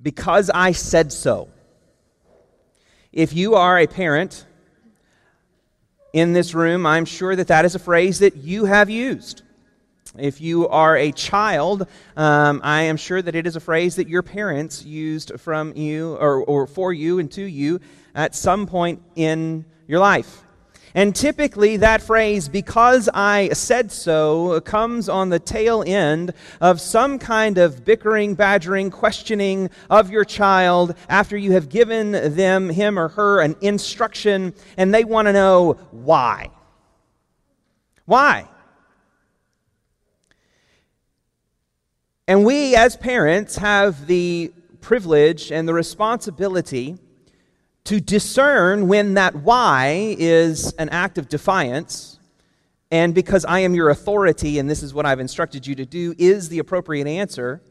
because I said so. If you are a parent in this room, I'm sure that that is a phrase that you have used. If you are a child, um, I am sure that it is a phrase that your parents used from you or, or for you and to you at some point in your life. And typically, that phrase, because I said so, comes on the tail end of some kind of bickering, badgering, questioning of your child after you have given them, him or her, an instruction, and they want to know why. Why? And we, as parents, have the privilege and the responsibility to discern when that why is an act of defiance and because I am your authority and this is what I've instructed you to do is the appropriate answer.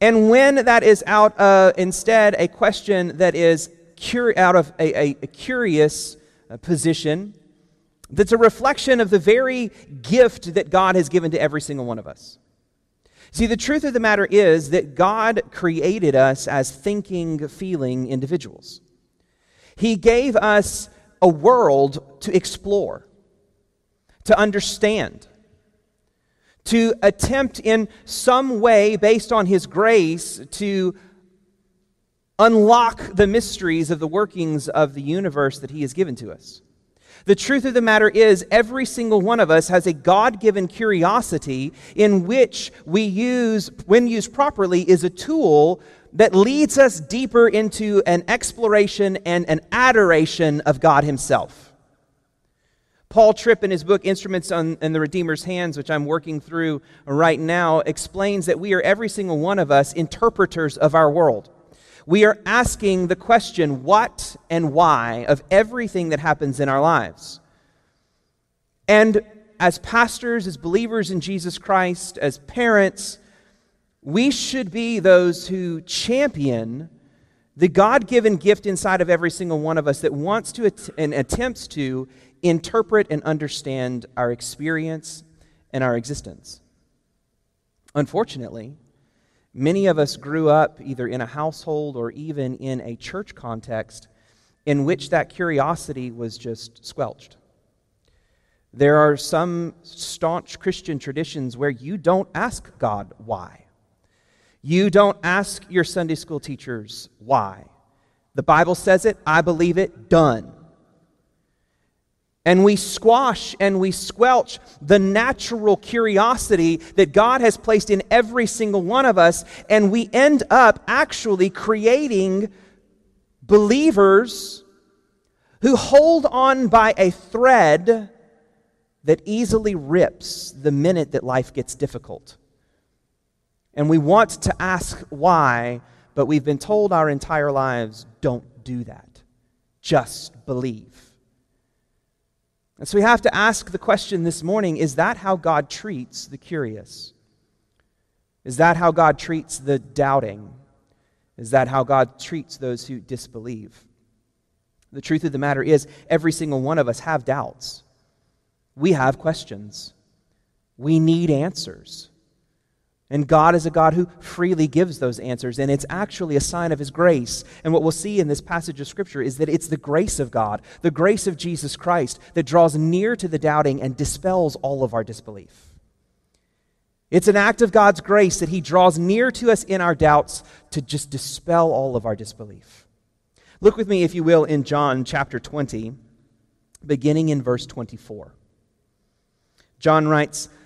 And when that is out uh, instead a question that is cur- out of a, a, a curious uh, position, that's a reflection of the very gift that God has given to every single one of us. See, the truth of the matter is that God created us as thinking, feeling individuals. He gave us a world to explore, to understand, to attempt in some way, based on His grace, to unlock the mysteries of the workings of the universe that He has given to us. The truth of the matter is, every single one of us has a God given curiosity in which we use, when used properly, is a tool that leads us deeper into an exploration and an adoration of God Himself. Paul Tripp, in his book Instruments on, in the Redeemer's Hands, which I'm working through right now, explains that we are every single one of us interpreters of our world. We are asking the question, what and why, of everything that happens in our lives. And as pastors, as believers in Jesus Christ, as parents, we should be those who champion the God given gift inside of every single one of us that wants to and attempts to interpret and understand our experience and our existence. Unfortunately, Many of us grew up either in a household or even in a church context in which that curiosity was just squelched. There are some staunch Christian traditions where you don't ask God why. You don't ask your Sunday school teachers why. The Bible says it, I believe it, done. And we squash and we squelch the natural curiosity that God has placed in every single one of us. And we end up actually creating believers who hold on by a thread that easily rips the minute that life gets difficult. And we want to ask why, but we've been told our entire lives don't do that. Just believe. And so we have to ask the question this morning is that how God treats the curious? Is that how God treats the doubting? Is that how God treats those who disbelieve? The truth of the matter is, every single one of us have doubts. We have questions. We need answers. And God is a God who freely gives those answers, and it's actually a sign of His grace. And what we'll see in this passage of Scripture is that it's the grace of God, the grace of Jesus Christ, that draws near to the doubting and dispels all of our disbelief. It's an act of God's grace that He draws near to us in our doubts to just dispel all of our disbelief. Look with me, if you will, in John chapter 20, beginning in verse 24. John writes,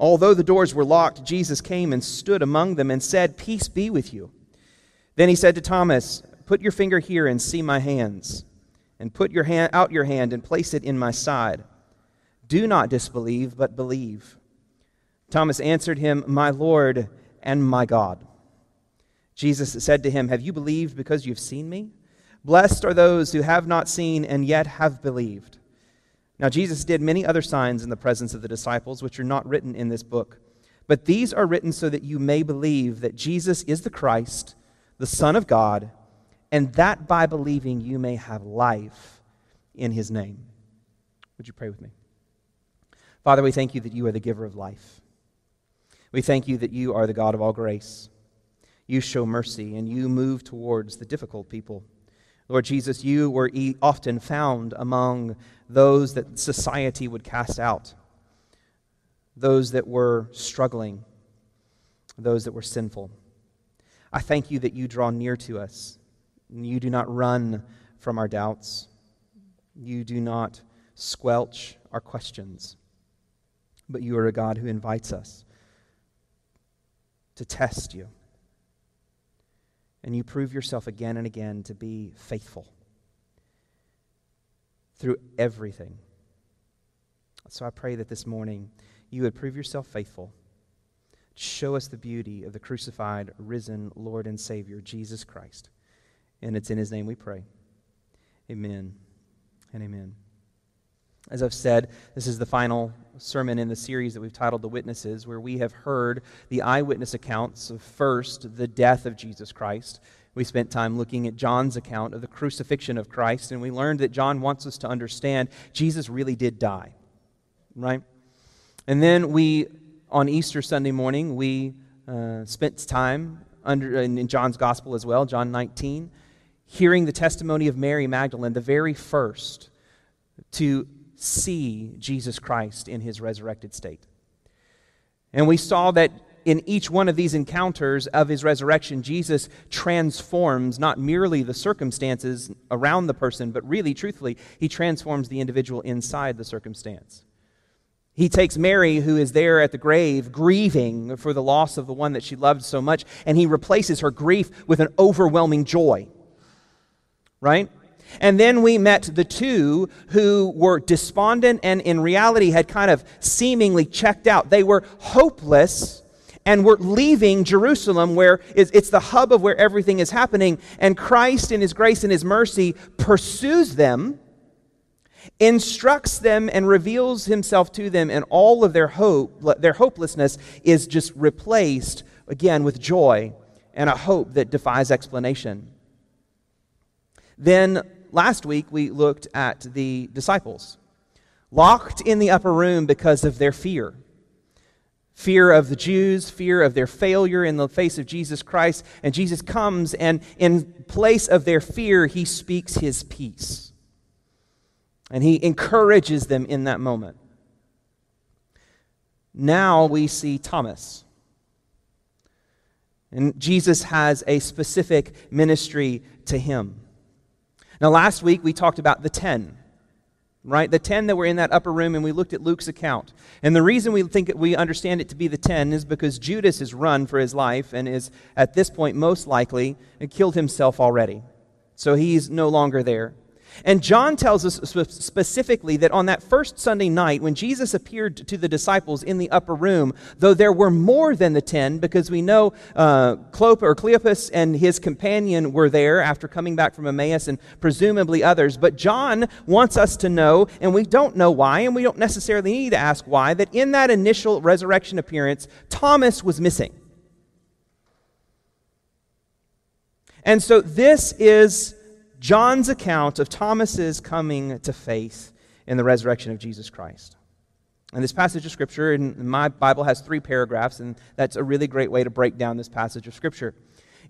Although the doors were locked, Jesus came and stood among them and said, Peace be with you. Then he said to Thomas, Put your finger here and see my hands, and put your hand out your hand and place it in my side. Do not disbelieve, but believe. Thomas answered him, My Lord and my God. Jesus said to him, Have you believed because you've seen me? Blessed are those who have not seen and yet have believed. Now, Jesus did many other signs in the presence of the disciples, which are not written in this book. But these are written so that you may believe that Jesus is the Christ, the Son of God, and that by believing you may have life in his name. Would you pray with me? Father, we thank you that you are the giver of life. We thank you that you are the God of all grace. You show mercy and you move towards the difficult people. Lord Jesus, you were often found among those that society would cast out, those that were struggling, those that were sinful. I thank you that you draw near to us. You do not run from our doubts. You do not squelch our questions. But you are a God who invites us to test you and you prove yourself again and again to be faithful through everything. So I pray that this morning you would prove yourself faithful. Show us the beauty of the crucified, risen Lord and Savior, Jesus Christ. And it's in his name we pray. Amen and amen. As I've said, this is the final sermon in the series that we've titled The Witnesses, where we have heard the eyewitness accounts of first the death of Jesus Christ. We spent time looking at John's account of the crucifixion of Christ, and we learned that John wants us to understand Jesus really did die, right? And then we, on Easter Sunday morning, we uh, spent time under, in John's gospel as well, John 19, hearing the testimony of Mary Magdalene, the very first to see Jesus Christ in his resurrected state. And we saw that in each one of these encounters of his resurrection, Jesus transforms not merely the circumstances around the person, but really, truthfully, he transforms the individual inside the circumstance. He takes Mary, who is there at the grave, grieving for the loss of the one that she loved so much, and he replaces her grief with an overwhelming joy. Right? And then we met the two who were despondent and in reality had kind of seemingly checked out. They were hopeless and were leaving Jerusalem, where it's the hub of where everything is happening. And Christ, in His grace and His mercy, pursues them, instructs them, and reveals Himself to them, and all of their hope, their hopelessness, is just replaced again with joy and a hope that defies explanation. Then last week we looked at the disciples, locked in the upper room because of their fear fear of the Jews, fear of their failure in the face of Jesus Christ. And Jesus comes, and in place of their fear, he speaks his peace. And he encourages them in that moment. Now we see Thomas. And Jesus has a specific ministry to him. Now, last week we talked about the ten, right? The ten that were in that upper room, and we looked at Luke's account. And the reason we think we understand it to be the ten is because Judas has run for his life and is, at this point, most likely killed himself already. So he's no longer there. And John tells us specifically that on that first Sunday night, when Jesus appeared to the disciples in the upper room, though there were more than the ten, because we know uh, Clop or Cleopas and his companion were there after coming back from Emmaus, and presumably others. But John wants us to know, and we don't know why, and we don't necessarily need to ask why, that in that initial resurrection appearance, Thomas was missing. And so this is John's account of Thomas's coming to faith in the resurrection of Jesus Christ. And this passage of Scripture in my Bible has three paragraphs, and that's a really great way to break down this passage of Scripture.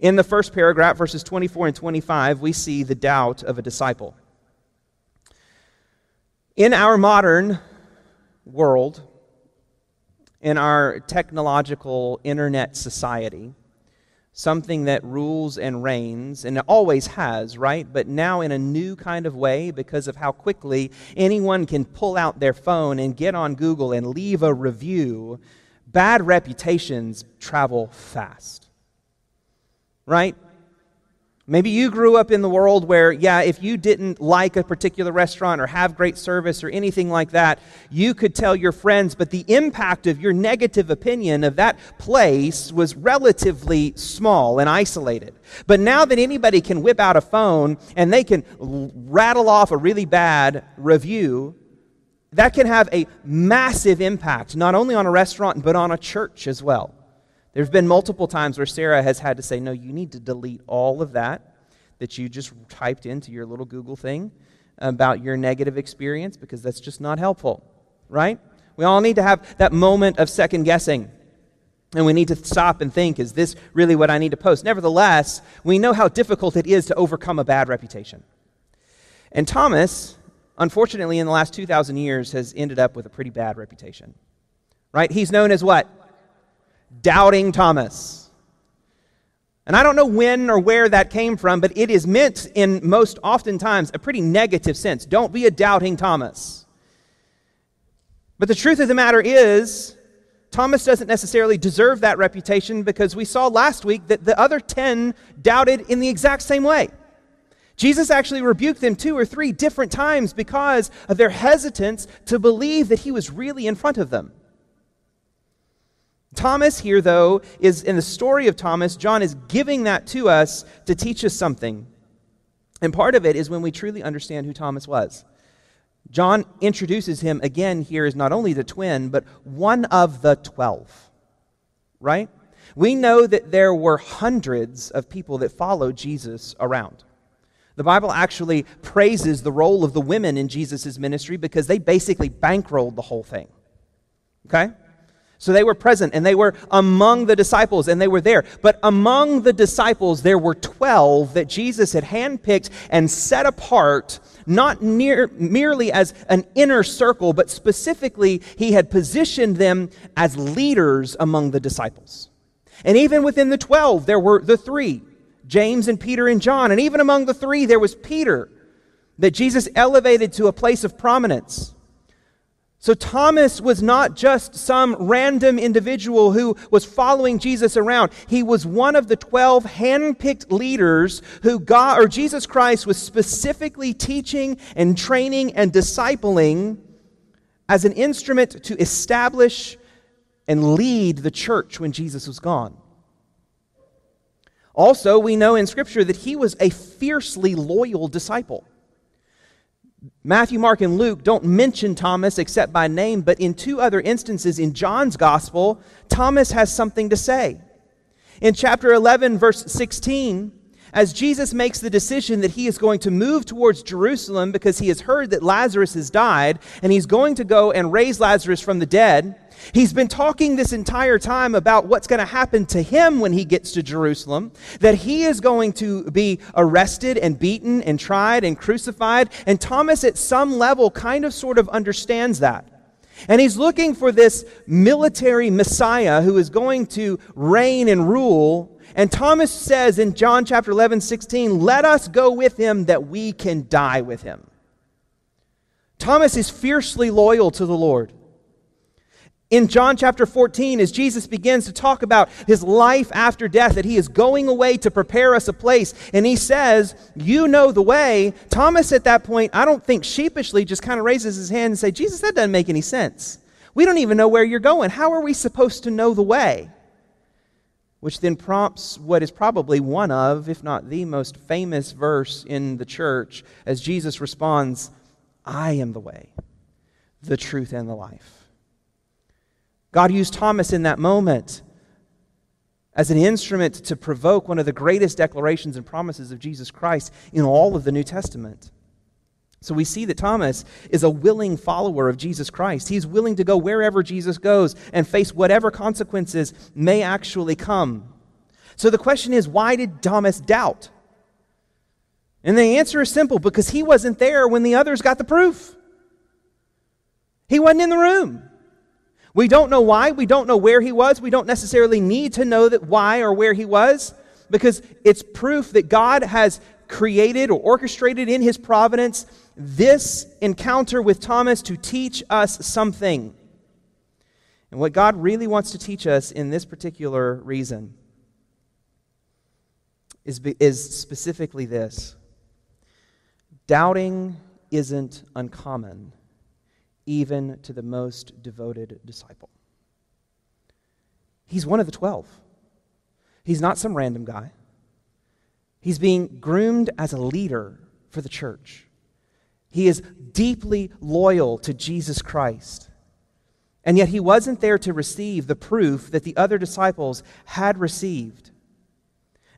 In the first paragraph, verses 24 and 25, we see the doubt of a disciple. In our modern world, in our technological internet society, something that rules and reigns, and always has, right? But now in a new kind of way because of how quickly anyone can pull out their phone and get on Google and leave a review, bad reputations travel fast, right? Maybe you grew up in the world where, yeah, if you didn't like a particular restaurant or have great service or anything like that, you could tell your friends, but the impact of your negative opinion of that place was relatively small and isolated. But now that anybody can whip out a phone and they can rattle off a really bad review, that can have a massive impact, not only on a restaurant, but on a church as well. There's been multiple times where Sarah has had to say, No, you need to delete all of that that you just typed into your little Google thing about your negative experience because that's just not helpful, right? We all need to have that moment of second guessing. And we need to stop and think, is this really what I need to post? Nevertheless, we know how difficult it is to overcome a bad reputation. And Thomas, unfortunately, in the last 2,000 years, has ended up with a pretty bad reputation. Right? He's known as what? Doubting Thomas. And I don't know when or where that came from, but it is meant in most oftentimes a pretty negative sense. Don't be a doubting Thomas. But the truth of the matter is, Thomas doesn't necessarily deserve that reputation because we saw last week that the other 10 doubted in the exact same way. Jesus actually rebuked them two or three different times because of their hesitance to believe that he was really in front of them. Thomas here, though, is in the story of Thomas, John is giving that to us to teach us something. And part of it is when we truly understand who Thomas was. John introduces him again here as not only the twin, but one of the twelve. Right? We know that there were hundreds of people that followed Jesus around. The Bible actually praises the role of the women in Jesus' ministry because they basically bankrolled the whole thing. Okay? So they were present and they were among the disciples and they were there. But among the disciples, there were 12 that Jesus had handpicked and set apart, not near, merely as an inner circle, but specifically, he had positioned them as leaders among the disciples. And even within the 12, there were the three James and Peter and John. And even among the three, there was Peter that Jesus elevated to a place of prominence. So Thomas was not just some random individual who was following Jesus around. He was one of the 12 handpicked leaders who God or Jesus Christ was specifically teaching and training and discipling as an instrument to establish and lead the church when Jesus was gone. Also, we know in Scripture that he was a fiercely loyal disciple. Matthew, Mark, and Luke don't mention Thomas except by name, but in two other instances in John's gospel, Thomas has something to say. In chapter 11, verse 16, as Jesus makes the decision that he is going to move towards Jerusalem because he has heard that Lazarus has died, and he's going to go and raise Lazarus from the dead, He's been talking this entire time about what's going to happen to him when he gets to Jerusalem, that he is going to be arrested and beaten and tried and crucified. And Thomas, at some level, kind of sort of understands that. And he's looking for this military Messiah who is going to reign and rule. And Thomas says in John chapter 11, 16, let us go with him that we can die with him. Thomas is fiercely loyal to the Lord. In John chapter 14, as Jesus begins to talk about his life after death, that he is going away to prepare us a place, and he says, You know the way. Thomas, at that point, I don't think sheepishly just kind of raises his hand and say, Jesus, that doesn't make any sense. We don't even know where you're going. How are we supposed to know the way? Which then prompts what is probably one of, if not the most famous verse in the church, as Jesus responds, I am the way, the truth, and the life. God used Thomas in that moment as an instrument to provoke one of the greatest declarations and promises of Jesus Christ in all of the New Testament. So we see that Thomas is a willing follower of Jesus Christ. He's willing to go wherever Jesus goes and face whatever consequences may actually come. So the question is why did Thomas doubt? And the answer is simple because he wasn't there when the others got the proof. He wasn't in the room. We don't know why. We don't know where he was. We don't necessarily need to know that why or where he was because it's proof that God has created or orchestrated in his providence this encounter with Thomas to teach us something. And what God really wants to teach us in this particular reason is, is specifically this doubting isn't uncommon, even to the most devoted disciple. He's one of the twelve. He's not some random guy. He's being groomed as a leader for the church. He is deeply loyal to Jesus Christ. And yet he wasn't there to receive the proof that the other disciples had received.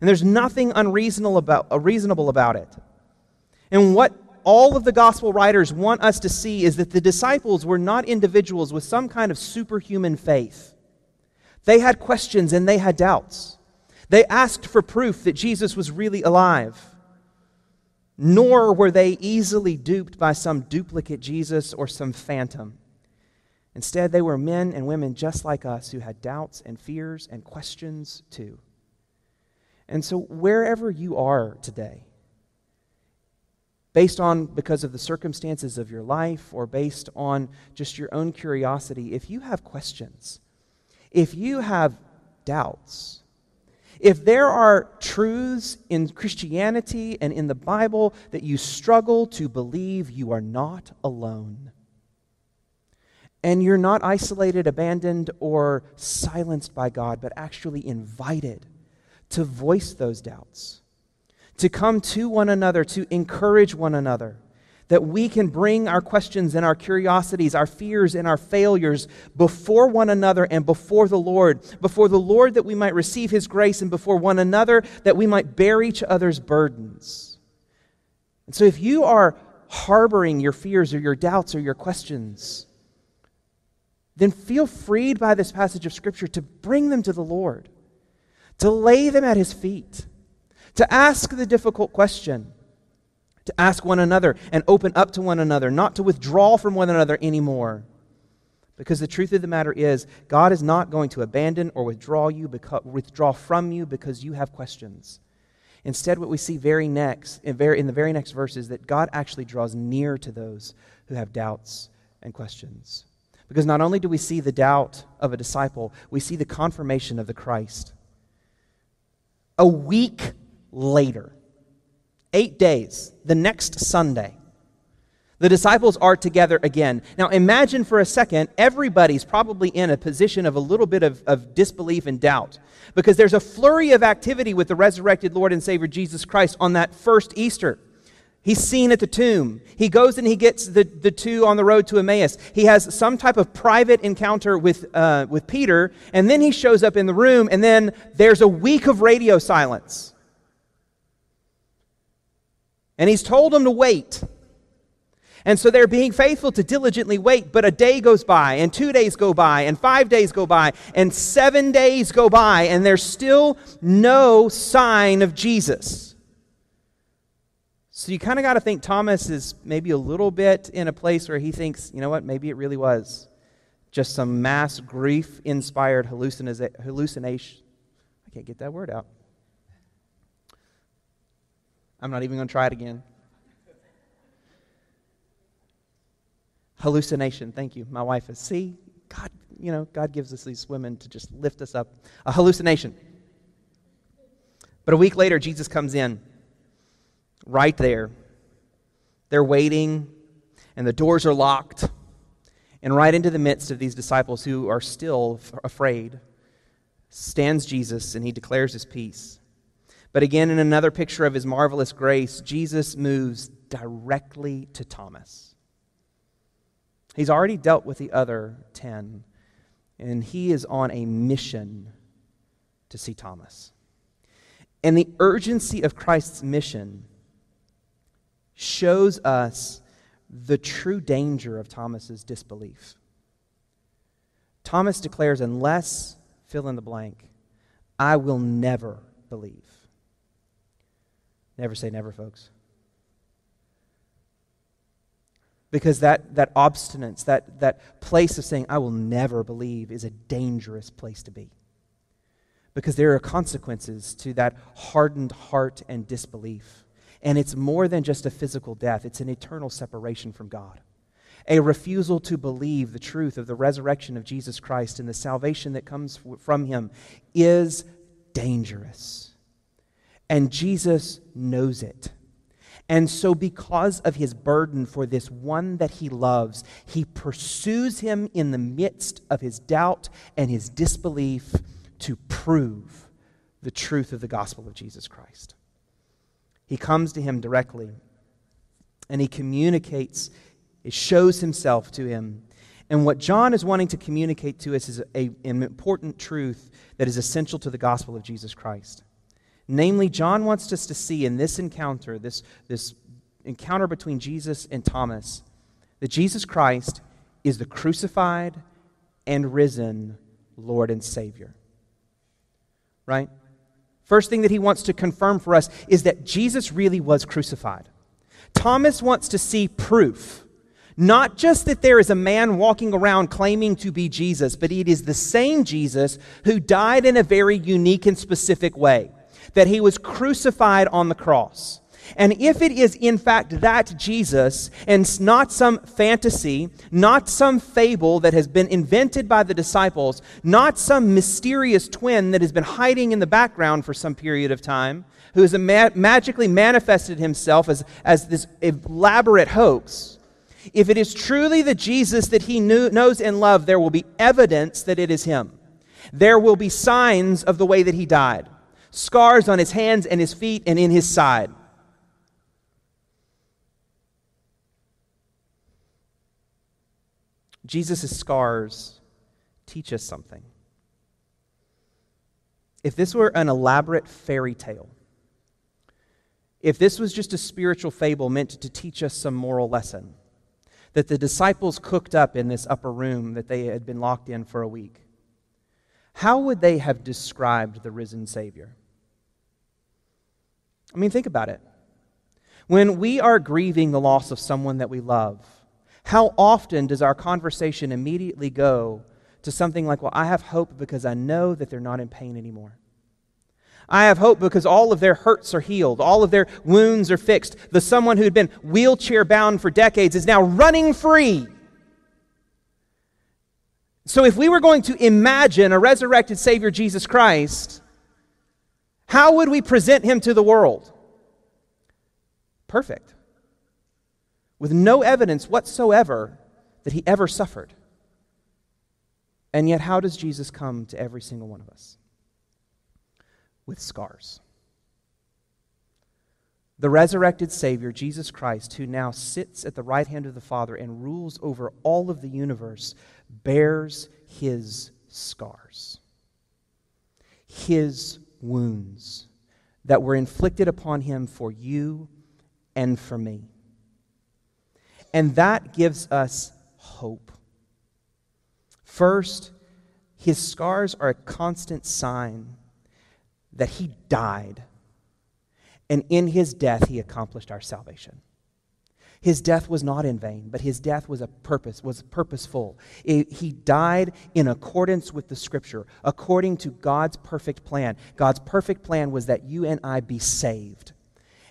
And there's nothing unreasonable about, uh, unreasonable about it. And what all of the gospel writers want us to see is that the disciples were not individuals with some kind of superhuman faith. They had questions and they had doubts. They asked for proof that Jesus was really alive. Nor were they easily duped by some duplicate Jesus or some phantom. Instead, they were men and women just like us who had doubts and fears and questions too. And so, wherever you are today, based on because of the circumstances of your life or based on just your own curiosity, if you have questions, if you have doubts, if there are truths in Christianity and in the Bible that you struggle to believe, you are not alone. And you're not isolated, abandoned, or silenced by God, but actually invited to voice those doubts, to come to one another, to encourage one another that we can bring our questions and our curiosities, our fears and our failures before one another and before the Lord. Before the Lord, that we might receive His grace, and before one another, that we might bear each other's burdens. And so, if you are harboring your fears or your doubts or your questions, then feel freed by this passage of Scripture to bring them to the Lord, to lay them at His feet, to ask the difficult question to ask one another and open up to one another, not to withdraw from one another anymore. Because the truth of the matter is, God is not going to abandon or withdraw you, because, withdraw from you because you have questions. Instead, what we see very next, in, very, in the very next verse is that God actually draws near to those who have doubts and questions. Because not only do we see the doubt of a disciple, we see the confirmation of the Christ. A week later, eight days, the next Sunday, the disciples are together again. Now, imagine for a second, everybody's probably in a position of a little bit of, of, disbelief and doubt because there's a flurry of activity with the resurrected Lord and Savior Jesus Christ on that first Easter. He's seen at the tomb. He goes and he gets the, the two on the road to Emmaus. He has some type of private encounter with, uh, with Peter, and then he shows up in the room, and then there's a week of radio silence. And he's told them to wait. And so they're being faithful to diligently wait, but a day goes by, and two days go by, and five days go by, and seven days go by, and there's still no sign of Jesus. So you kind of got to think Thomas is maybe a little bit in a place where he thinks, you know what, maybe it really was just some mass grief inspired hallucination. I can't get that word out. I'm not even going to try it again. Hallucination. Thank you. My wife is, see, God, you know, God gives us these women to just lift us up. A hallucination. But a week later, Jesus comes in right there. They're waiting, and the doors are locked. And right into the midst of these disciples who are still afraid stands Jesus, and he declares his peace. But again, in another picture of his marvelous grace, Jesus moves directly to Thomas. He's already dealt with the other 10, and he is on a mission to see Thomas. And the urgency of Christ's mission shows us the true danger of Thomas's disbelief. Thomas declares, unless fill in the blank, I will never believe. Never say never, folks. Because that, that obstinance, that, that place of saying, I will never believe, is a dangerous place to be. Because there are consequences to that hardened heart and disbelief. And it's more than just a physical death, it's an eternal separation from God. A refusal to believe the truth of the resurrection of Jesus Christ and the salvation that comes from him is dangerous. And Jesus knows it. And so, because of his burden for this one that he loves, he pursues him in the midst of his doubt and his disbelief to prove the truth of the gospel of Jesus Christ. He comes to him directly and he communicates, it shows himself to him. And what John is wanting to communicate to us is a, an important truth that is essential to the gospel of Jesus Christ. Namely, John wants us to see in this encounter, this, this encounter between Jesus and Thomas, that Jesus Christ is the crucified and risen Lord and Savior. Right? First thing that he wants to confirm for us is that Jesus really was crucified. Thomas wants to see proof. Not just that there is a man walking around claiming to be Jesus, but it is the same Jesus who died in a very unique and specific way. That he was crucified on the cross. And if it is in fact that Jesus, and not some fantasy, not some fable that has been invented by the disciples, not some mysterious twin that has been hiding in the background for some period of time, who has ma- magically manifested himself as, as this elaborate hoax, if it is truly the Jesus that he knew, knows and loves, there will be evidence that it is him. There will be signs of the way that he died scars on his hands and his feet and in his side. Jesus' scars teach us something. If this were an elaborate fairy tale, if this was just a spiritual fable meant to teach us some moral lesson that the disciples cooked up in this upper room that they had been locked in for a week, how would they have described the risen Savior? I mean, think about it. When we are grieving the loss of someone that we love, how often does our conversation immediately go to something like, Well, I have hope because I know that they're not in pain anymore? I have hope because all of their hurts are healed, all of their wounds are fixed. The someone who had been wheelchair bound for decades is now running free. So, if we were going to imagine a resurrected Savior, Jesus Christ, how would we present him to the world? Perfect with no evidence whatsoever that he ever suffered. And yet, how does Jesus come to every single one of us? With scars. The resurrected Savior, Jesus Christ, who now sits at the right hand of the Father and rules over all of the universe, bears his scars, his wounds that were inflicted upon him for you and for me. And that gives us hope. First, his scars are a constant sign that he died. And in his death, he accomplished our salvation. His death was not in vain, but his death was a purpose, was purposeful. It, he died in accordance with the scripture, according to God's perfect plan. God's perfect plan was that you and I be saved.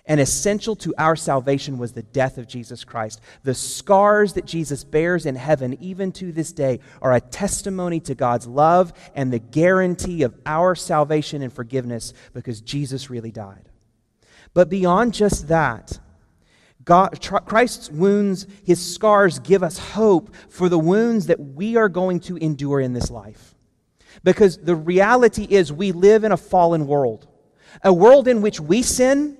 And essential to our salvation was the death of Jesus Christ. The scars that Jesus bears in heaven, even to this day, are a testimony to God's love and the guarantee of our salvation and forgiveness because Jesus really died. But beyond just that, God, Christ's wounds, his scars give us hope for the wounds that we are going to endure in this life. Because the reality is, we live in a fallen world, a world in which we sin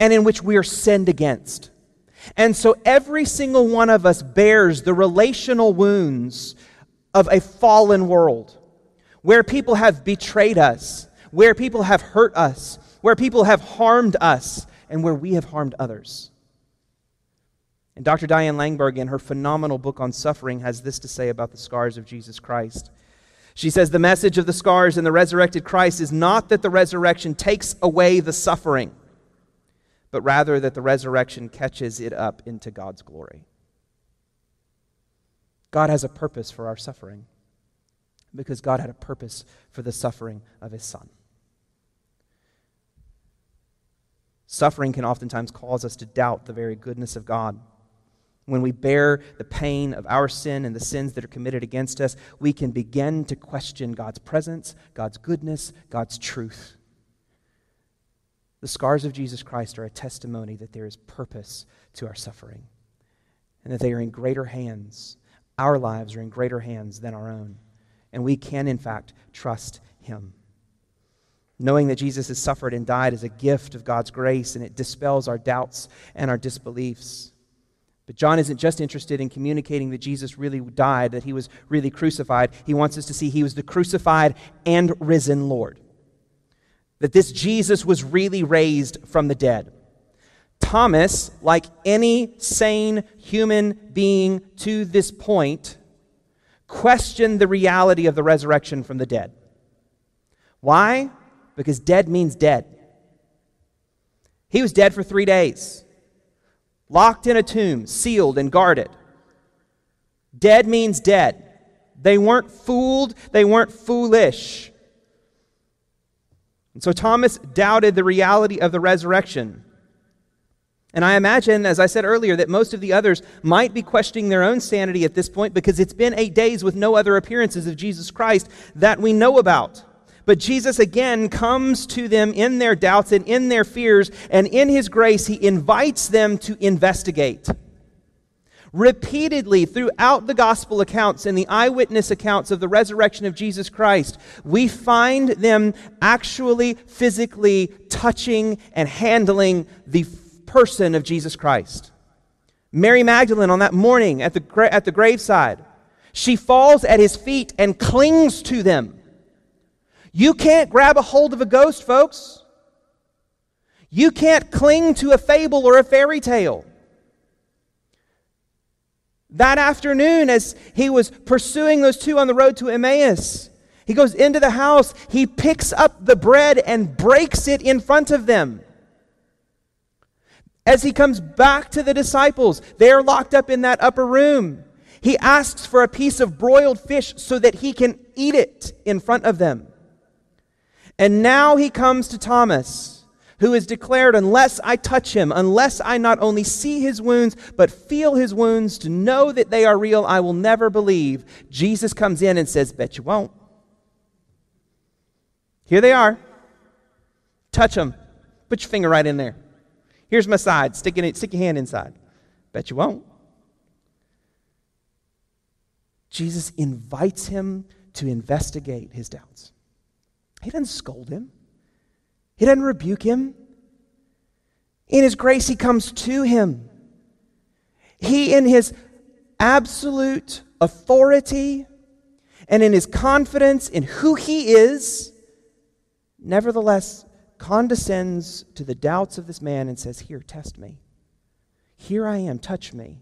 and in which we are sinned against. And so every single one of us bears the relational wounds of a fallen world where people have betrayed us, where people have hurt us, where people have harmed us, and where we have harmed others. And Dr. Diane Langberg, in her phenomenal book on suffering, has this to say about the scars of Jesus Christ. She says, The message of the scars and the resurrected Christ is not that the resurrection takes away the suffering but rather that the resurrection catches it up into God's glory. God has a purpose for our suffering because God had a purpose for the suffering of his son. Suffering can oftentimes cause us to doubt the very goodness of God. When we bear the pain of our sin and the sins that are committed against us, we can begin to question God's presence, God's goodness, God's truth. The scars of Jesus Christ are a testimony that there is purpose to our suffering and that they are in greater hands. Our lives are in greater hands than our own. And we can, in fact, trust Him. Knowing that Jesus has suffered and died is a gift of God's grace, and it dispels our doubts and our disbeliefs. But John isn't just interested in communicating that Jesus really died, that he was really crucified. He wants us to see he was the crucified and risen Lord. That this Jesus was really raised from the dead. Thomas, like any sane human being to this point, questioned the reality of the resurrection from the dead. Why? Because dead means dead. He was dead for three days, locked in a tomb, sealed and guarded. Dead means dead. They weren't fooled, they weren't foolish. And so Thomas doubted the reality of the resurrection. And I imagine, as I said earlier, that most of the others might be questioning their own sanity at this point because it's been eight days with no other appearances of Jesus Christ that we know about. But Jesus again comes to them in their doubts and in their fears, and in his grace, he invites them to investigate. Repeatedly throughout the gospel accounts and the eyewitness accounts of the resurrection of Jesus Christ, we find them actually physically touching and handling the person of Jesus Christ. Mary Magdalene on that morning at the, gra- at the graveside, she falls at his feet and clings to them. You can't grab a hold of a ghost, folks. You can't cling to a fable or a fairy tale. That afternoon, as he was pursuing those two on the road to Emmaus, he goes into the house, he picks up the bread and breaks it in front of them. As he comes back to the disciples, they are locked up in that upper room. He asks for a piece of broiled fish so that he can eat it in front of them. And now he comes to Thomas, who has declared, Unless I touch him, unless I not only see his wounds, but feel his wounds to know that they are real, I will never believe. Jesus comes in and says, Bet you won't. Here they are. Touch them. Put your finger right in there. Here's my side. Stick, it, stick your hand inside. Bet you won't. Jesus invites him to investigate his doubts. He doesn't scold him, he doesn't rebuke him. In his grace, he comes to him. He, in his absolute authority and in his confidence in who he is, nevertheless condescends to the doubts of this man and says, Here, test me. Here I am, touch me.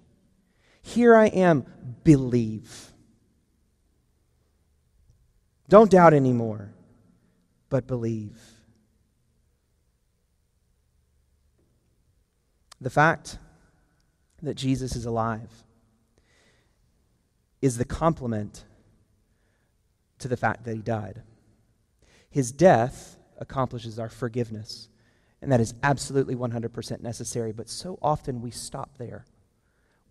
Here I am, believe. Don't doubt anymore, but believe. The fact that Jesus is alive is the complement to the fact that he died. His death accomplishes our forgiveness. And that is absolutely 100% necessary. But so often we stop there.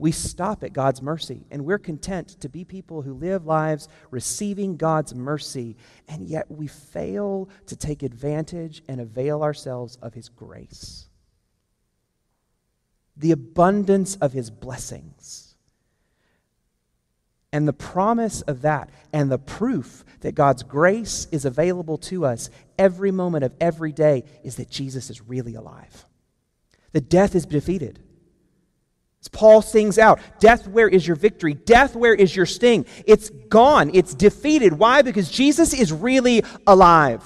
We stop at God's mercy, and we're content to be people who live lives receiving God's mercy, and yet we fail to take advantage and avail ourselves of His grace. The abundance of His blessings and the promise of that and the proof that God's grace is available to us every moment of every day is that Jesus is really alive. The death is defeated. As Paul sings out, Death, where is your victory? Death, where is your sting? It's gone. It's defeated. Why? Because Jesus is really alive.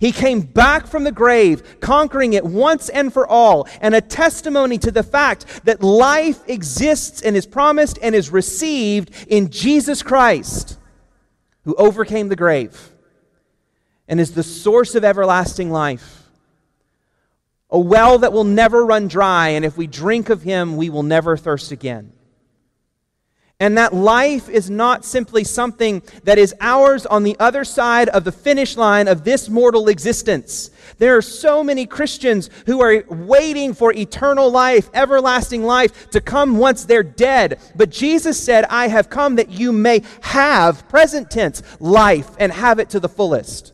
He came back from the grave, conquering it once and for all, and a testimony to the fact that life exists and is promised and is received in Jesus Christ, who overcame the grave and is the source of everlasting life. A well that will never run dry, and if we drink of him, we will never thirst again. And that life is not simply something that is ours on the other side of the finish line of this mortal existence. There are so many Christians who are waiting for eternal life, everlasting life to come once they're dead. But Jesus said, I have come that you may have, present tense, life and have it to the fullest.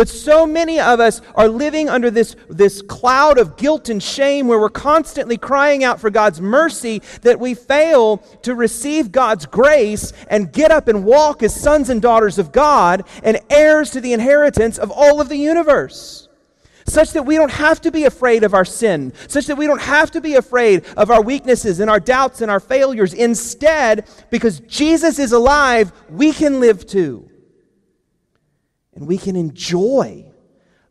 But so many of us are living under this, this cloud of guilt and shame where we're constantly crying out for God's mercy that we fail to receive God's grace and get up and walk as sons and daughters of God and heirs to the inheritance of all of the universe. Such that we don't have to be afraid of our sin, such that we don't have to be afraid of our weaknesses and our doubts and our failures. Instead, because Jesus is alive, we can live too and we can enjoy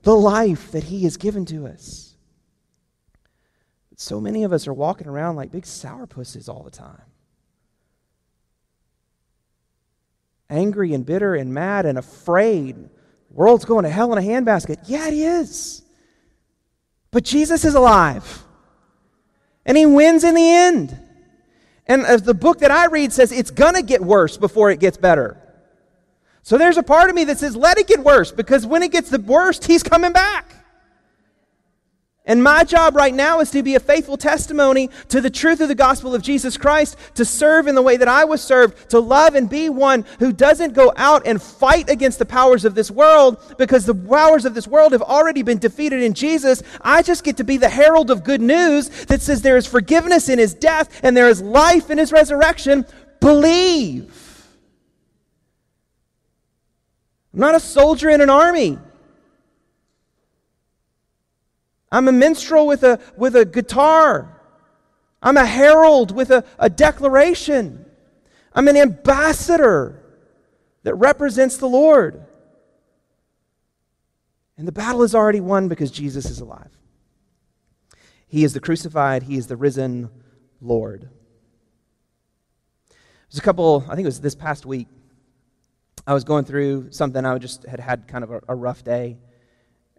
the life that He has given to us. So many of us are walking around like big sourpusses all the time. Angry and bitter and mad and afraid. The world's going to hell in a handbasket. Yeah, it is. But Jesus is alive. And He wins in the end. And as the book that I read says, it's going to get worse before it gets better. So there's a part of me that says, let it get worse, because when it gets the worst, he's coming back. And my job right now is to be a faithful testimony to the truth of the gospel of Jesus Christ, to serve in the way that I was served, to love and be one who doesn't go out and fight against the powers of this world because the powers of this world have already been defeated in Jesus. I just get to be the herald of good news that says there is forgiveness in his death and there is life in his resurrection. Believe. I'm not a soldier in an army. I'm a minstrel with a, with a guitar. I'm a herald with a, a declaration. I'm an ambassador that represents the Lord. And the battle is already won because Jesus is alive. He is the crucified, He is the risen Lord. There's a couple, I think it was this past week, I was going through something. I just had had kind of a, a rough day.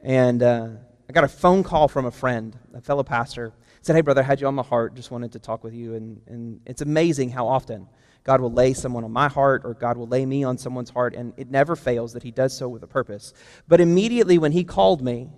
And uh, I got a phone call from a friend, a fellow pastor. Said, Hey, brother, I had you on my heart. Just wanted to talk with you. And, and it's amazing how often God will lay someone on my heart or God will lay me on someone's heart. And it never fails that He does so with a purpose. But immediately when He called me,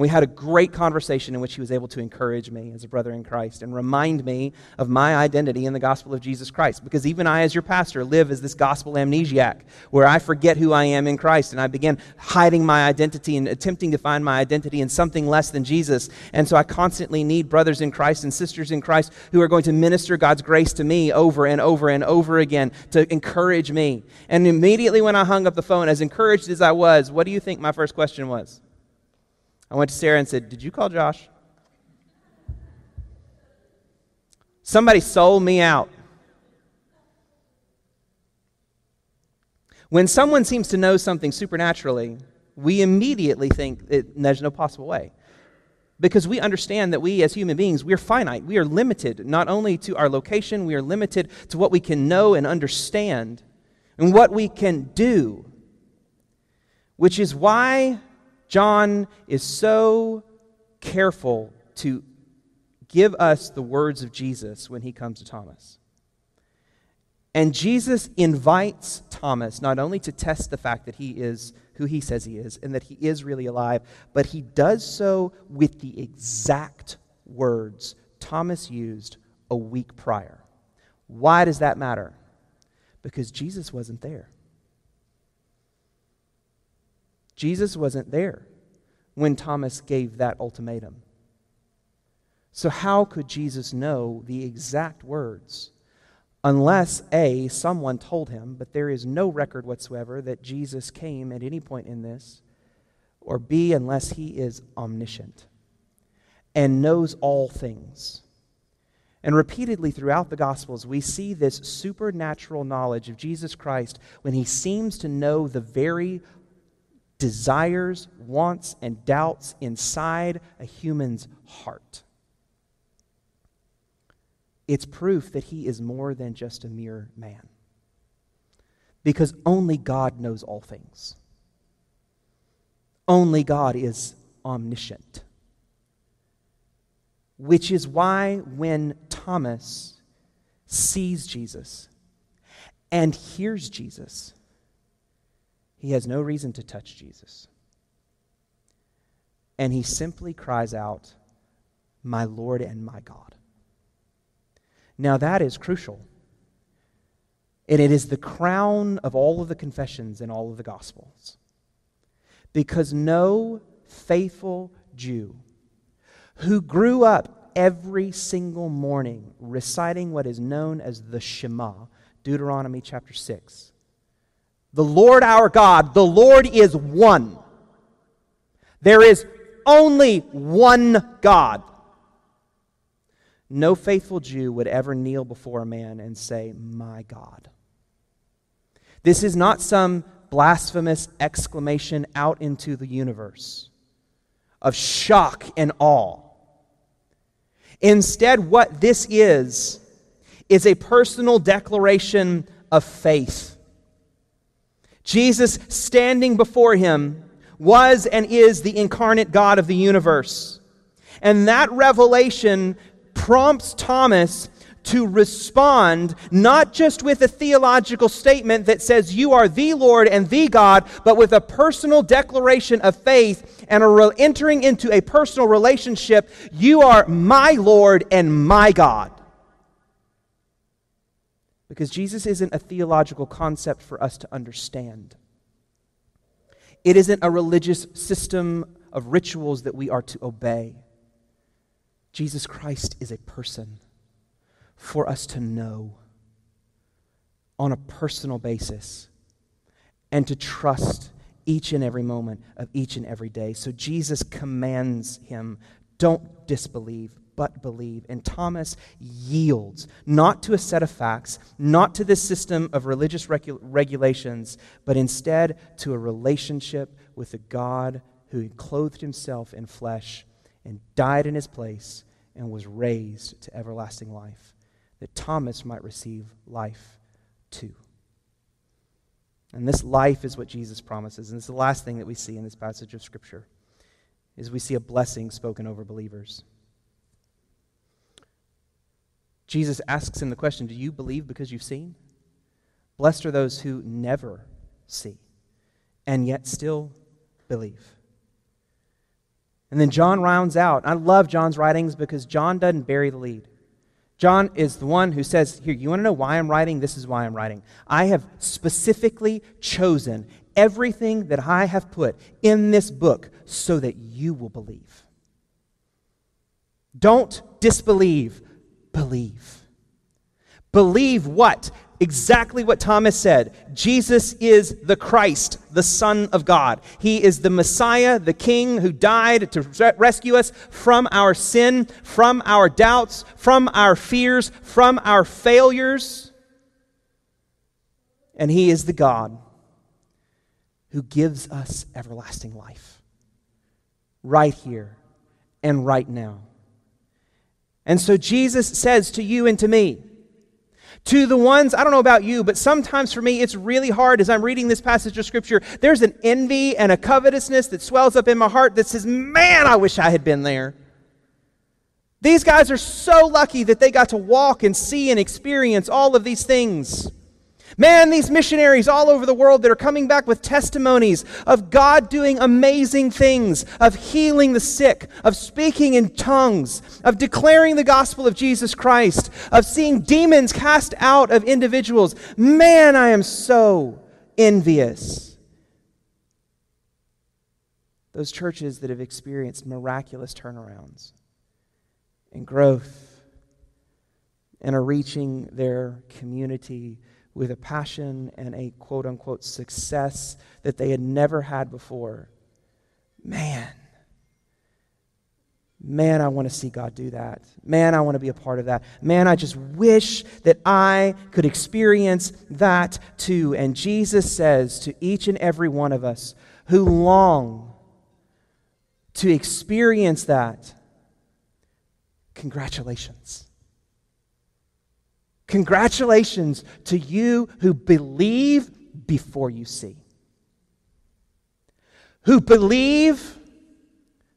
and we had a great conversation in which he was able to encourage me as a brother in Christ and remind me of my identity in the gospel of Jesus Christ. Because even I, as your pastor, live as this gospel amnesiac, where I forget who I am in Christ and I begin hiding my identity and attempting to find my identity in something less than Jesus. And so I constantly need brothers in Christ and sisters in Christ who are going to minister God's grace to me over and over and over again to encourage me. And immediately when I hung up the phone, as encouraged as I was, what do you think my first question was? I went to Sarah and said, Did you call Josh? Somebody sold me out. When someone seems to know something supernaturally, we immediately think that there's no possible way. Because we understand that we, as human beings, we are finite. We are limited not only to our location, we are limited to what we can know and understand and what we can do. Which is why John is so careful to give us the words of Jesus when he comes to Thomas. And Jesus invites Thomas not only to test the fact that he is who he says he is and that he is really alive, but he does so with the exact words Thomas used a week prior. Why does that matter? Because Jesus wasn't there. Jesus wasn't there when Thomas gave that ultimatum. So, how could Jesus know the exact words? Unless, A, someone told him, but there is no record whatsoever that Jesus came at any point in this, or B, unless he is omniscient and knows all things. And repeatedly throughout the Gospels, we see this supernatural knowledge of Jesus Christ when he seems to know the very desires, wants, and doubts inside a human's heart. It's proof that he is more than just a mere man. Because only God knows all things. Only God is omniscient. Which is why when Thomas sees Jesus and hears Jesus, he has no reason to touch Jesus. And he simply cries out, My Lord and my God. Now, that is crucial. And it is the crown of all of the confessions in all of the Gospels. Because no faithful Jew who grew up every single morning reciting what is known as the Shema, Deuteronomy chapter 6. The Lord our God, the Lord is one. There is only one God. No faithful Jew would ever kneel before a man and say, My God. This is not some blasphemous exclamation out into the universe of shock and awe. Instead, what this is, is a personal declaration of faith. Jesus, standing before him, was and is the incarnate God of the universe. And that revelation prompts Thomas to respond not just with a theological statement that says you are the Lord and the God, but with a personal declaration of faith and a re- entering into a personal relationship. You are my Lord and my God. Because Jesus isn't a theological concept for us to understand. It isn't a religious system of rituals that we are to obey. Jesus Christ is a person for us to know on a personal basis and to trust each and every moment of each and every day. So Jesus commands him don't disbelieve, but believe. And Thomas yields not to a set of facts, not to this system of religious regu- regulations, but instead to a relationship with the God who clothed himself in flesh and died in his place and was raised to everlasting life, that Thomas might receive life too. And this life is what Jesus promises. And it's the last thing that we see in this passage of Scripture is we see a blessing spoken over believers. Jesus asks him the question, Do you believe because you've seen? Blessed are those who never see and yet still believe. And then John rounds out. I love John's writings because John doesn't bury the lead. John is the one who says, Here, you want to know why I'm writing? This is why I'm writing. I have specifically chosen everything that I have put in this book so that you will believe. Don't disbelieve, believe. Believe what? exactly what Thomas said Jesus is the Christ, the Son of God. He is the Messiah, the King who died to rescue us from our sin, from our doubts, from our fears, from our failures. And He is the God who gives us everlasting life right here and right now. And so Jesus says to you and to me, to the ones, I don't know about you, but sometimes for me it's really hard as I'm reading this passage of Scripture. There's an envy and a covetousness that swells up in my heart that says, Man, I wish I had been there. These guys are so lucky that they got to walk and see and experience all of these things. Man, these missionaries all over the world that are coming back with testimonies of God doing amazing things, of healing the sick, of speaking in tongues, of declaring the gospel of Jesus Christ, of seeing demons cast out of individuals. Man, I am so envious. Those churches that have experienced miraculous turnarounds and growth and are reaching their community with a passion and a quote unquote success that they had never had before. Man, man, I want to see God do that. Man, I want to be a part of that. Man, I just wish that I could experience that too. And Jesus says to each and every one of us who long to experience that, congratulations. Congratulations to you who believe before you see, who believe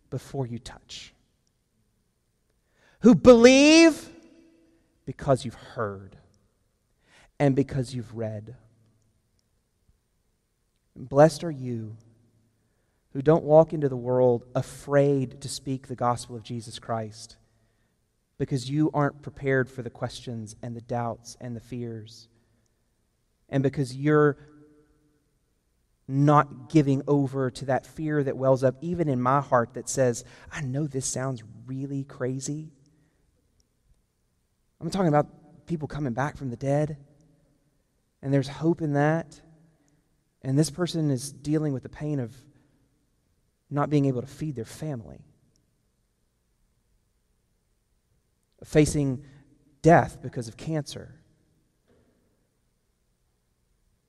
before you touch, who believe because you've heard and because you've read. Blessed are you who don't walk into the world afraid to speak the gospel of Jesus Christ because you aren't prepared for the questions and the doubts and the fears. And because you're not giving over to that fear that wells up even in my heart that says, I know this sounds really crazy. I'm talking about people coming back from the dead, and there's hope in that. And this person is dealing with the pain of not being able to feed their family, facing death because of cancer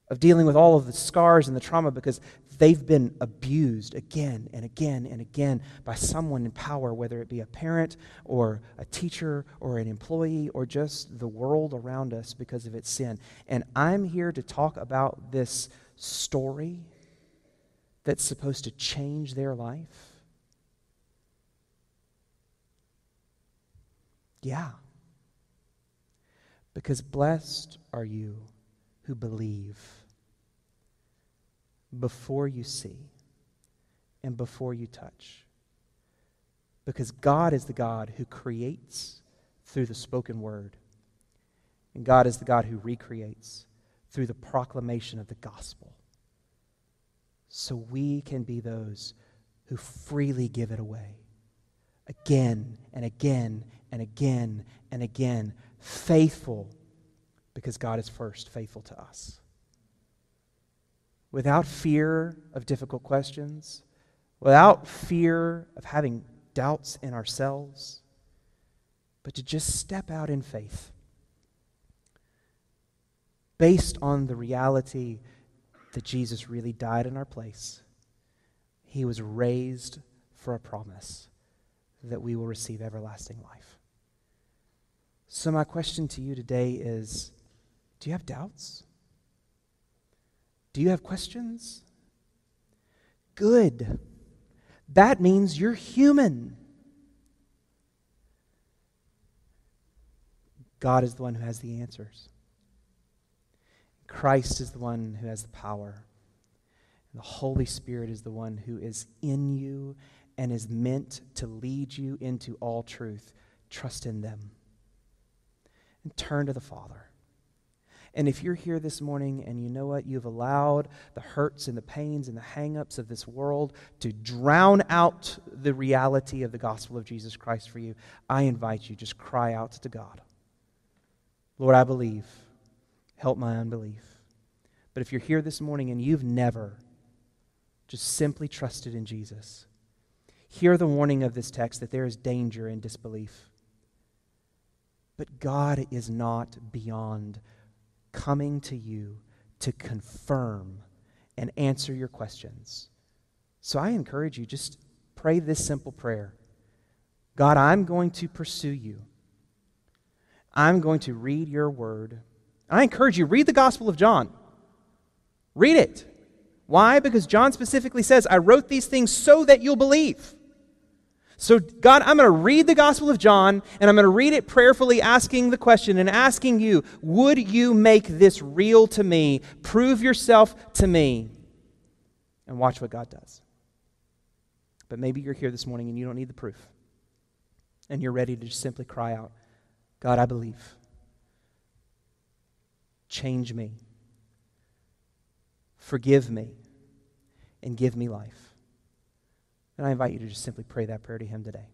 of dealing with all of the scars and the trauma because they've been abused again and again and again by someone in power, whether it be a parent or a teacher or an employee or just the world around us because of its sin. And I'm here to talk about this story that's supposed to change their life. Yeah. Because blessed are you who believe before you see and before you touch. Because God is the God who creates through the spoken word, and God is the God who recreates through the proclamation of the gospel. So we can be those who freely give it away again and again and again and again, faithful because God is first faithful to us. Without fear of difficult questions, without fear of having doubts in ourselves, but to just step out in faith based on the reality that Jesus really died in our place. He was raised for a promise that we will receive everlasting life. So, my question to you today is do you have doubts? Do you have questions? Good. That means you're human. God is the one who has the answers. Christ is the one who has the power. The Holy Spirit is the one who is in you and is meant to lead you into all truth. Trust in them. And turn to the Father. And if you're here this morning and you know what, you've allowed the hurts and the pains and the hangups of this world to drown out the reality of the gospel of Jesus Christ for you, I invite you, just cry out to God. Lord, I believe. Help my unbelief. But if you're here this morning and you've never just simply trusted in Jesus, hear the warning of this text that there is danger in disbelief. But God is not beyond coming to you to confirm and answer your questions. So I encourage you, just pray this simple prayer God, I'm going to pursue you. I'm going to read your word. I encourage you, read the Gospel of John. Read it. Why? Because John specifically says, I wrote these things so that you'll believe. So, God, I'm going to read the Gospel of John, and I'm going to read it prayerfully, asking the question and asking you, would you make this real to me? Prove yourself to me. And watch what God does. But maybe you're here this morning and you don't need the proof. And you're ready to just simply cry out, God, I believe. Change me. Forgive me. And give me life. And I invite you to just simply pray that prayer to Him today.